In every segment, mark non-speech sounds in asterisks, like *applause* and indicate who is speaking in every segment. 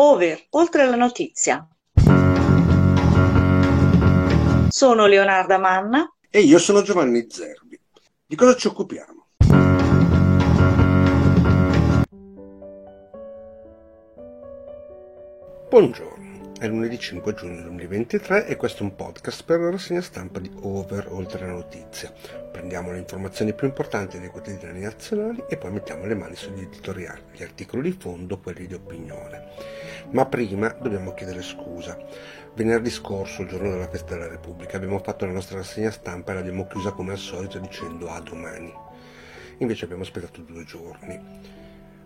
Speaker 1: Over, oltre la notizia. Sono Leonarda Manna.
Speaker 2: E io sono Giovanni Zerbi. Di cosa ci occupiamo? Buongiorno. È lunedì 5 giugno 2023 e questo è un podcast per la rassegna stampa di Over Oltre la Notizia. Prendiamo le informazioni più importanti dei quotidiani nazionali e poi mettiamo le mani sugli editoriali, gli articoli di fondo, quelli di opinione. Ma prima dobbiamo chiedere scusa. Venerdì scorso, il giorno della festa della Repubblica, abbiamo fatto la nostra rassegna stampa e l'abbiamo chiusa come al solito dicendo a domani. Invece abbiamo aspettato due giorni.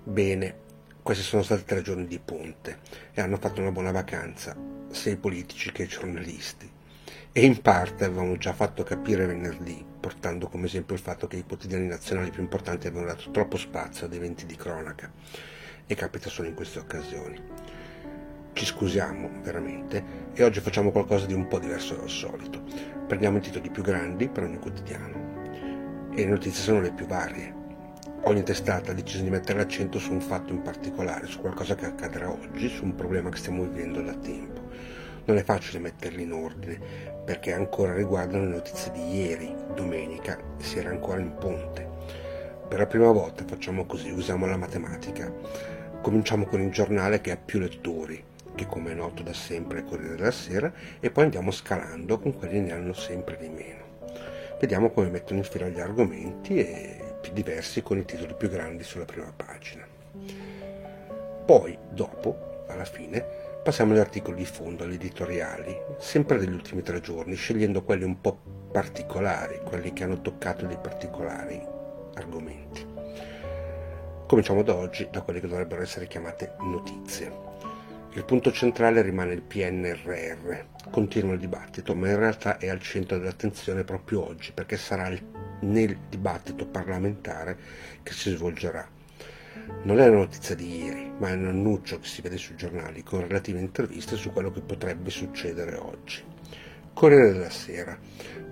Speaker 2: Bene, questi sono stati tre giorni di ponte e hanno fatto una buona vacanza, sia i politici che i giornalisti. E in parte avevamo già fatto capire venerdì, portando come esempio il fatto che i quotidiani nazionali più importanti avevano dato troppo spazio ad eventi di cronaca. E capita solo in queste occasioni. Ci scusiamo, veramente, e oggi facciamo qualcosa di un po' diverso dal solito. Prendiamo i titoli più grandi per ogni quotidiano. E le notizie sono le più varie Ogni testata ha deciso di mettere l'accento su un fatto in particolare, su qualcosa che accadrà oggi, su un problema che stiamo vivendo da tempo. Non è facile metterli in ordine, perché ancora riguardano le notizie di ieri, domenica, si era ancora in ponte. Per la prima volta facciamo così, usiamo la matematica. Cominciamo con il giornale che ha più lettori, che come è noto da sempre è Corriere della Sera, e poi andiamo scalando con quelli che ne hanno sempre di meno. Vediamo come mettono in fila gli argomenti e diversi con i titoli più grandi sulla prima pagina. Poi, dopo, alla fine, passiamo agli articoli di fondo, agli editoriali, sempre degli ultimi tre giorni, scegliendo quelli un po' particolari, quelli che hanno toccato dei particolari argomenti. Cominciamo da oggi da quelle che dovrebbero essere chiamate notizie. Il punto centrale rimane il PNRR. Continua il dibattito, ma in realtà è al centro dell'attenzione proprio oggi, perché sarà nel dibattito parlamentare che si svolgerà. Non è una notizia di ieri, ma è un annuncio che si vede sui giornali con relative interviste su quello che potrebbe succedere oggi. Corriere della Sera.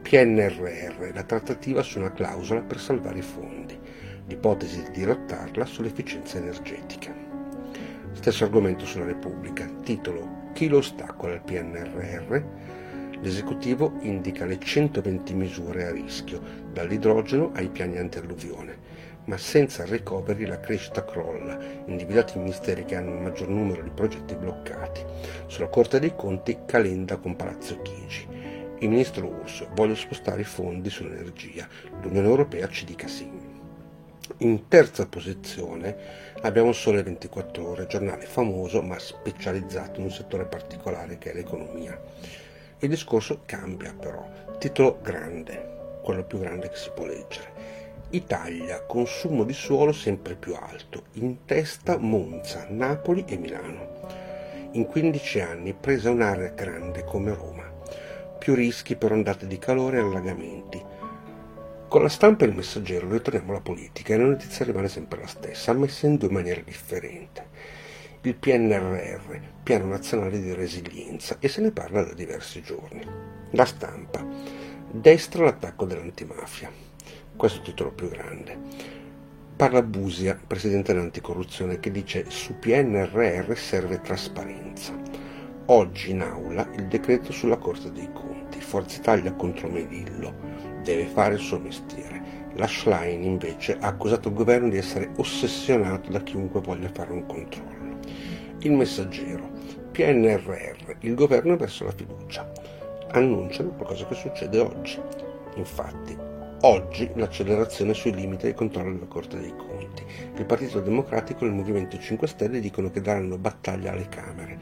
Speaker 2: PNRR, la trattativa su una clausola per salvare i fondi. L'ipotesi di dirottarla sull'efficienza energetica. Stesso argomento sulla Repubblica, titolo Chi lo ostacola al PNRR? L'esecutivo indica le 120 misure a rischio, dall'idrogeno ai piani antialluvione, ma senza recovery la crescita crolla, individuati i ministeri che hanno il maggior numero di progetti bloccati. Sulla Corte dei Conti Calenda con Palazzo Chigi. Il ministro Urso vuole spostare i fondi sull'energia, l'Unione Europea ci dica sì. In terza posizione abbiamo Sole 24 Ore, giornale famoso ma specializzato in un settore particolare che è l'economia. Il discorso cambia però, titolo grande, quello più grande che si può leggere. Italia, consumo di suolo sempre più alto, in testa Monza, Napoli e Milano. In 15 anni presa un'area grande come Roma. Più rischi per ondate di calore e allagamenti con la stampa e il messaggero ritorniamo alla politica e la notizia rimane sempre la stessa, messa in due maniere differenti. Il PNRR, Piano Nazionale di Resilienza, e se ne parla da diversi giorni. La stampa. Destra l'attacco dell'antimafia. Questo è il titolo più grande. Parla Busia, presidente dell'anticorruzione, che dice su PNRR serve trasparenza. Oggi in aula il decreto sulla Corte dei Conti, Forza Italia contro Melillo deve fare il suo mestiere. La Schlein invece ha accusato il governo di essere ossessionato da chiunque voglia fare un controllo. Il messaggero, PNRR, il governo ha perso la fiducia. Annunciano qualcosa che succede oggi. Infatti, oggi l'accelerazione sui limiti del controllo della Corte dei Conti. Il Partito Democratico e il Movimento 5 Stelle dicono che daranno battaglia alle Camere.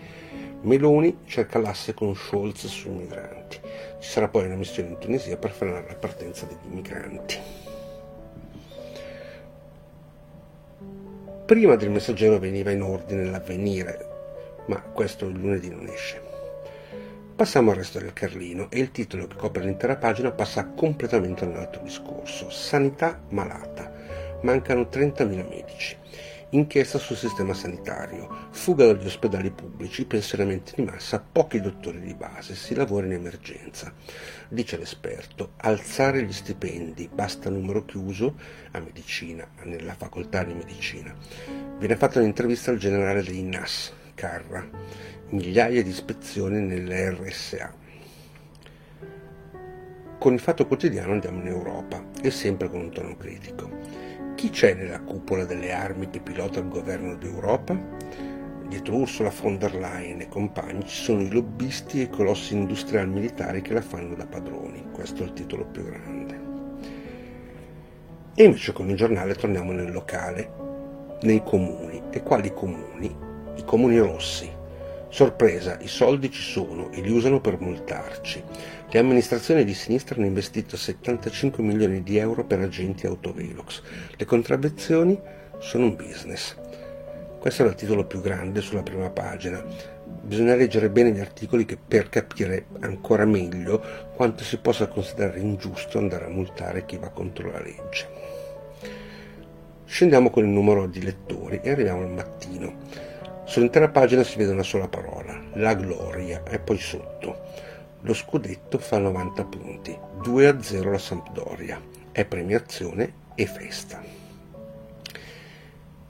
Speaker 2: Meloni cerca l'asse con Scholz sui migranti. Ci sarà poi una missione in Tunisia per frenare la partenza degli migranti. Prima del messaggero veniva in ordine l'avvenire, ma questo il lunedì non esce. Passiamo al resto del Carlino e il titolo che copre l'intera pagina passa completamente a un altro discorso. Sanità malata. Mancano 30.000 medici. Inchiesta sul sistema sanitario, fuga dagli ospedali pubblici, pensionamenti di massa, pochi dottori di base, si lavora in emergenza. Dice l'esperto, alzare gli stipendi, basta numero chiuso a medicina, nella facoltà di medicina. Viene fatta un'intervista al generale dei NAS, Carra, migliaia di ispezioni nelle RSA. Con il Fatto Quotidiano andiamo in Europa e sempre con un tono critico. Chi c'è nella cupola delle armi che pilota il governo d'Europa? Dietro Ursula von der Leyen e compagni ci sono i lobbisti e i colossi industriali militari che la fanno da padroni. Questo è il titolo più grande. E invece con il giornale torniamo nel locale, nei comuni. E quali comuni? I comuni rossi. Sorpresa, i soldi ci sono e li usano per multarci. Le amministrazioni di sinistra hanno investito 75 milioni di euro per agenti autovelox. Le contravvenzioni sono un business. Questo era il titolo più grande sulla prima pagina. Bisogna leggere bene gli articoli per capire ancora meglio quanto si possa considerare ingiusto andare a multare chi va contro la legge. Scendiamo con il numero di lettori e arriviamo al mattino. Sull'intera pagina si vede una sola parola, la gloria, e poi sotto. Lo scudetto fa 90 punti, 2 a 0 la Sampdoria. È premiazione e festa.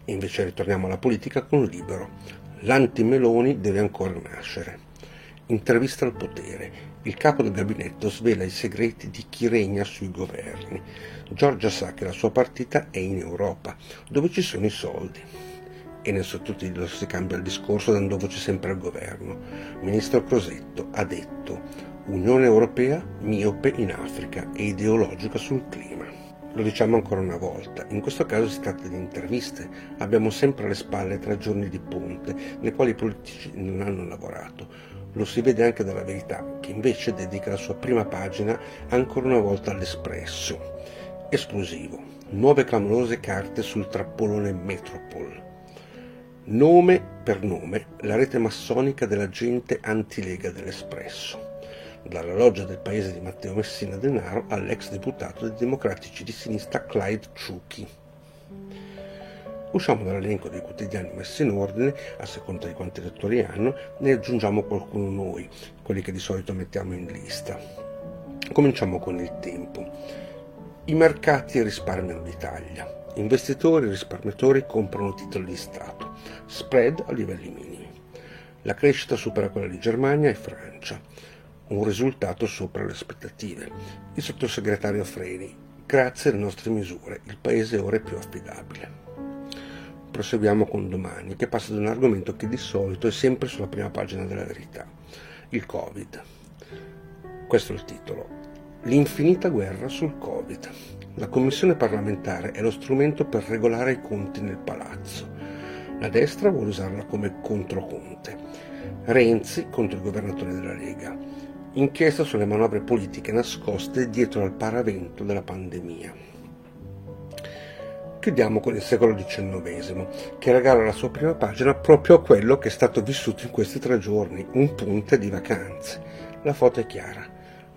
Speaker 2: Invece ritorniamo alla politica con Libero. L'anti-Meloni deve ancora nascere. Intervista al potere. Il capo del gabinetto svela i segreti di chi regna sui governi. Giorgia sa che la sua partita è in Europa, dove ci sono i soldi. E nel sottotitolo si cambia il discorso dando voce sempre al governo. Ministro Crosetto ha detto Unione Europea miope in Africa e ideologica sul clima. Lo diciamo ancora una volta, in questo caso si tratta di interviste, abbiamo sempre alle spalle tre giorni di ponte nei quali i politici non hanno lavorato. Lo si vede anche dalla verità, che invece dedica la sua prima pagina ancora una volta all'espresso. Esclusivo, nuove clamorose carte sul trappolone Metropol. Nome per nome, la rete massonica dell'agente antilega dell'Espresso dalla loggia del paese di Matteo Messina Denaro all'ex deputato dei democratici di sinistra Clyde Ciucchi. Usciamo dall'elenco dei quotidiani messi in ordine, a seconda di quanti lettori hanno, ne aggiungiamo qualcuno noi, quelli che di solito mettiamo in lista. Cominciamo con il tempo. I mercati risparmiano l'Italia. Investitori e risparmiatori comprano titoli di Stato. Spread a livelli minimi. La crescita supera quella di Germania e Francia un risultato sopra le aspettative. Il sottosegretario Freni, grazie alle nostre misure, il paese ora è più affidabile. Proseguiamo con domani, che passa da un argomento che di solito è sempre sulla prima pagina della verità, il Covid. Questo è il titolo. L'infinita guerra sul Covid. La commissione parlamentare è lo strumento per regolare i conti nel palazzo. La destra vuole usarla come controconte. Renzi contro il governatore della Lega inchiesta sulle manovre politiche nascoste dietro al paravento della pandemia. Chiudiamo con il secolo XIX, che regala la sua prima pagina proprio a quello che è stato vissuto in questi tre giorni, un punte di vacanze. La foto è chiara,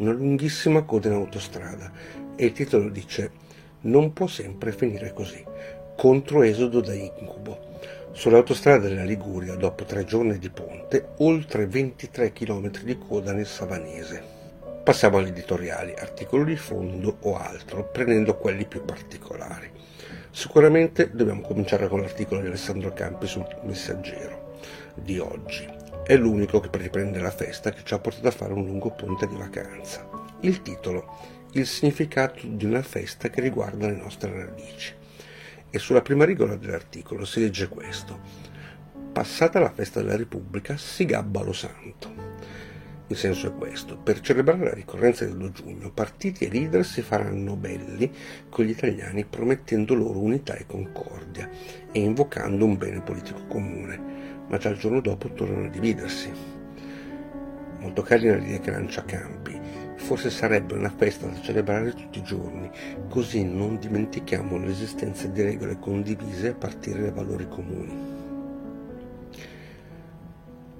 Speaker 2: una lunghissima coda in autostrada e il titolo dice Non può sempre finire così, contro esodo da incubo. Sull'autostrada della Liguria, dopo tre giorni di ponte, oltre 23 km di coda nel Savanese. Passiamo agli editoriali, articoli di fondo o altro, prendendo quelli più particolari. Sicuramente dobbiamo cominciare con l'articolo di Alessandro Campi sul Messaggero di oggi. È l'unico che riprende la festa che ci ha portato a fare un lungo ponte di vacanza. Il titolo, il significato di una festa che riguarda le nostre radici e sulla prima rigola dell'articolo si legge questo. Passata la festa della Repubblica si gabba lo santo. Il senso è questo. Per celebrare la ricorrenza del 2 giugno, partiti e leader si faranno belli con gli italiani promettendo loro unità e concordia e invocando un bene politico comune, ma già il giorno dopo tornano a dividersi. Molto carina l'idea che lancia Campi, Forse sarebbe una festa da celebrare tutti i giorni, così non dimentichiamo l'esistenza di regole condivise a partire dai valori comuni.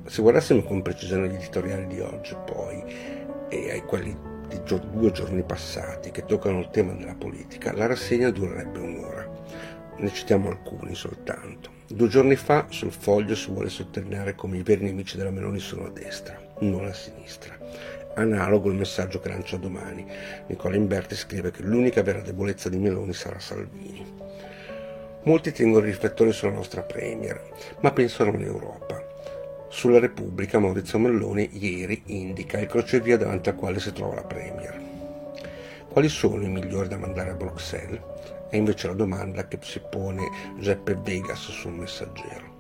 Speaker 2: Se guardassimo con precisione gli editoriali di oggi, poi, e ai quelli di due giorni passati che toccano il tema della politica, la rassegna durerebbe un'ora. Ne citiamo alcuni soltanto. Due giorni fa sul foglio si vuole sottolineare come i veri nemici della Meloni sono a destra, non a sinistra analogo il messaggio che lancia domani. Nicola Imberti scrive che l'unica vera debolezza di Meloni sarà Salvini. Molti tengono i riflettori sulla nostra Premier, ma pensano in Europa. Sulla Repubblica Maurizio Melloni ieri indica il crocevia davanti al quale si trova la Premier. Quali sono i migliori da mandare a Bruxelles? È invece la domanda che si pone Giuseppe Vegas sul messaggero.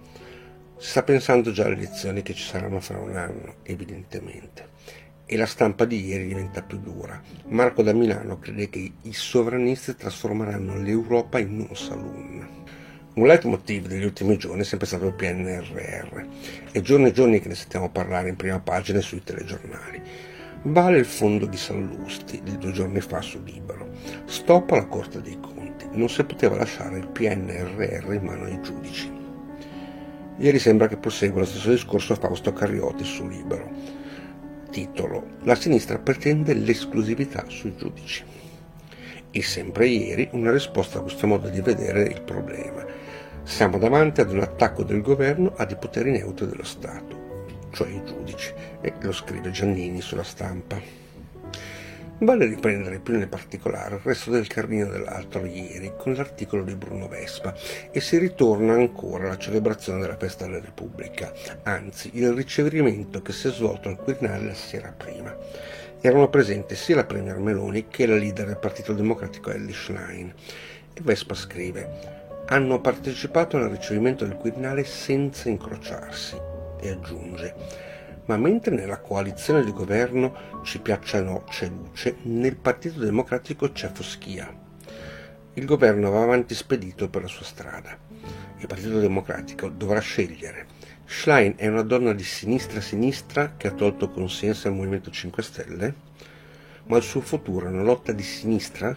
Speaker 2: Si sta pensando già alle elezioni che ci saranno fra un anno, evidentemente. E la stampa di ieri diventa più dura. Marco da Milano crede che i sovranisti trasformeranno l'Europa in un saloon. Un leitmotiv degli ultimi giorni è sempre stato il PNRR e giorni e giorni che ne sentiamo parlare in prima pagina e sui telegiornali. Vale il fondo di Sallusti di due giorni fa su Libero. Stop alla Corte dei Conti. Non si poteva lasciare il PNRR in mano ai giudici. Ieri sembra che prosegua lo stesso discorso a Fausto Carriotti su Libero. Titolo La sinistra pretende l'esclusività sui giudici. E sempre ieri una risposta a questo modo di vedere il problema. Siamo davanti ad un attacco del governo ai poteri neutri dello Stato, cioè i giudici, e lo scrive Giannini sulla stampa. Vale riprendere più nel particolare il resto del carlino dell'altro ieri con l'articolo di Bruno Vespa e si ritorna ancora alla celebrazione della festa della Repubblica, anzi il ricevimento che si è svolto al Quirinale la sera prima. Erano presenti sia la Premier Meloni che la leader del Partito Democratico Ellie Schlein. E Vespa scrive hanno partecipato al ricevimento del Quirinale senza incrociarsi e aggiunge ma mentre nella coalizione di governo ci piaccia o no c'è luce, nel Partito Democratico c'è foschia. Il governo va avanti spedito per la sua strada. Il Partito Democratico dovrà scegliere. Schlein è una donna di sinistra-sinistra che ha tolto consenso al Movimento 5 Stelle, ma il suo futuro è una lotta di sinistra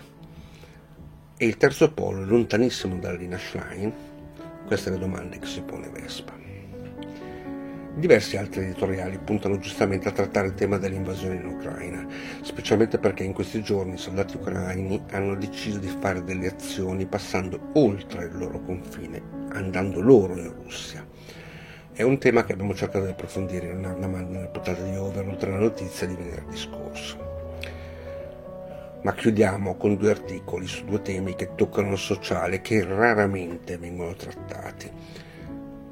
Speaker 2: e il terzo polo è lontanissimo dalla linea Schlein? Queste le domande che si pone Vespa. Diversi altri editoriali puntano giustamente a trattare il tema dell'invasione in Ucraina, specialmente perché in questi giorni i soldati ucraini hanno deciso di fare delle azioni passando oltre il loro confine, andando loro in Russia. È un tema che abbiamo cercato di approfondire in una nella puntata di Over, oltre alla notizia di venerdì scorso ma chiudiamo con due articoli su due temi che toccano il sociale che raramente vengono trattati.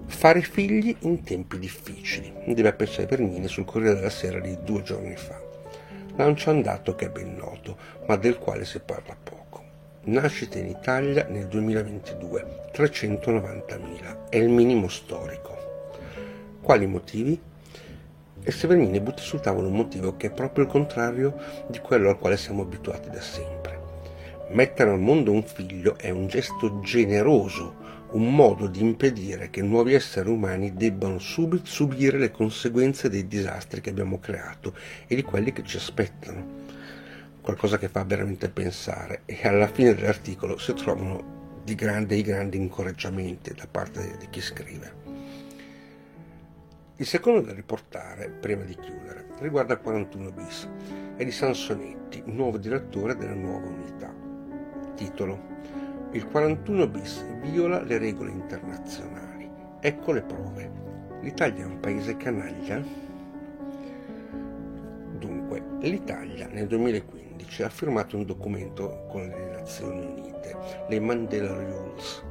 Speaker 2: Fare figli in tempi difficili, deve pensare Bernini sul Corriere della Sera di due giorni fa. Lancia un dato che è ben noto, ma del quale si parla poco. Nascite in Italia nel 2022, 390.000, è il minimo storico. Quali motivi? e Severini butta sul tavolo un motivo che è proprio il contrario di quello al quale siamo abituati da sempre. Mettere al mondo un figlio è un gesto generoso, un modo di impedire che nuovi esseri umani debbano subito subire le conseguenze dei disastri che abbiamo creato e di quelli che ci aspettano. Qualcosa che fa veramente pensare e alla fine dell'articolo si trovano dei grandi incoraggiamenti da parte di chi scrive. Il secondo da riportare, prima di chiudere, riguarda il 41 bis. È di Sansonetti, nuovo direttore della nuova unità. Titolo Il 41 bis viola le regole internazionali. Ecco le prove. L'Italia è un paese canaglia? Dunque, l'Italia nel 2015 ha firmato un documento con le Nazioni Unite, le Mandela Rules.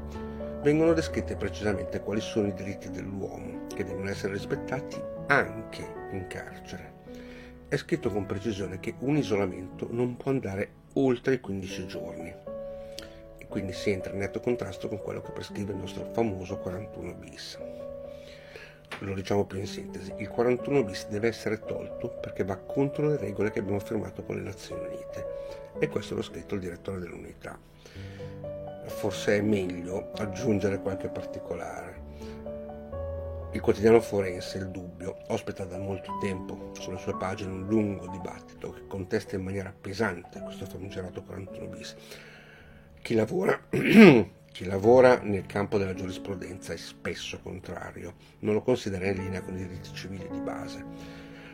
Speaker 2: Vengono descritte precisamente quali sono i diritti dell'uomo che devono essere rispettati anche in carcere. È scritto con precisione che un isolamento non può andare oltre i 15 giorni quindi si entra in netto contrasto con quello che prescrive il nostro famoso 41 bis. Lo diciamo più in sintesi, il 41 bis deve essere tolto perché va contro le regole che abbiamo firmato con le Nazioni Unite e questo l'ha scritto il direttore dell'unità. Forse è meglio aggiungere qualche particolare il quotidiano forense Il Dubbio ospita da molto tempo sulle sue pagine un lungo dibattito che contesta in maniera pesante questo famigerato 41 bis. Chi lavora, *clears throat* chi lavora nel campo della giurisprudenza è spesso contrario, non lo considera in linea con i diritti civili di base.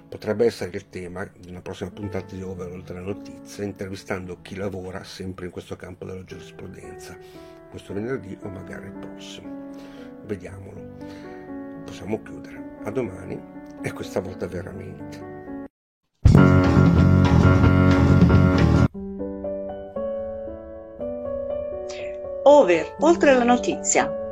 Speaker 2: Potrebbe essere il tema di una prossima puntata di Over oltre la notizia, intervistando chi lavora sempre in questo campo della giurisprudenza, questo venerdì o magari il prossimo. Vediamolo possiamo chiudere. A domani e questa volta veramente.
Speaker 1: Over, oltre la notizia.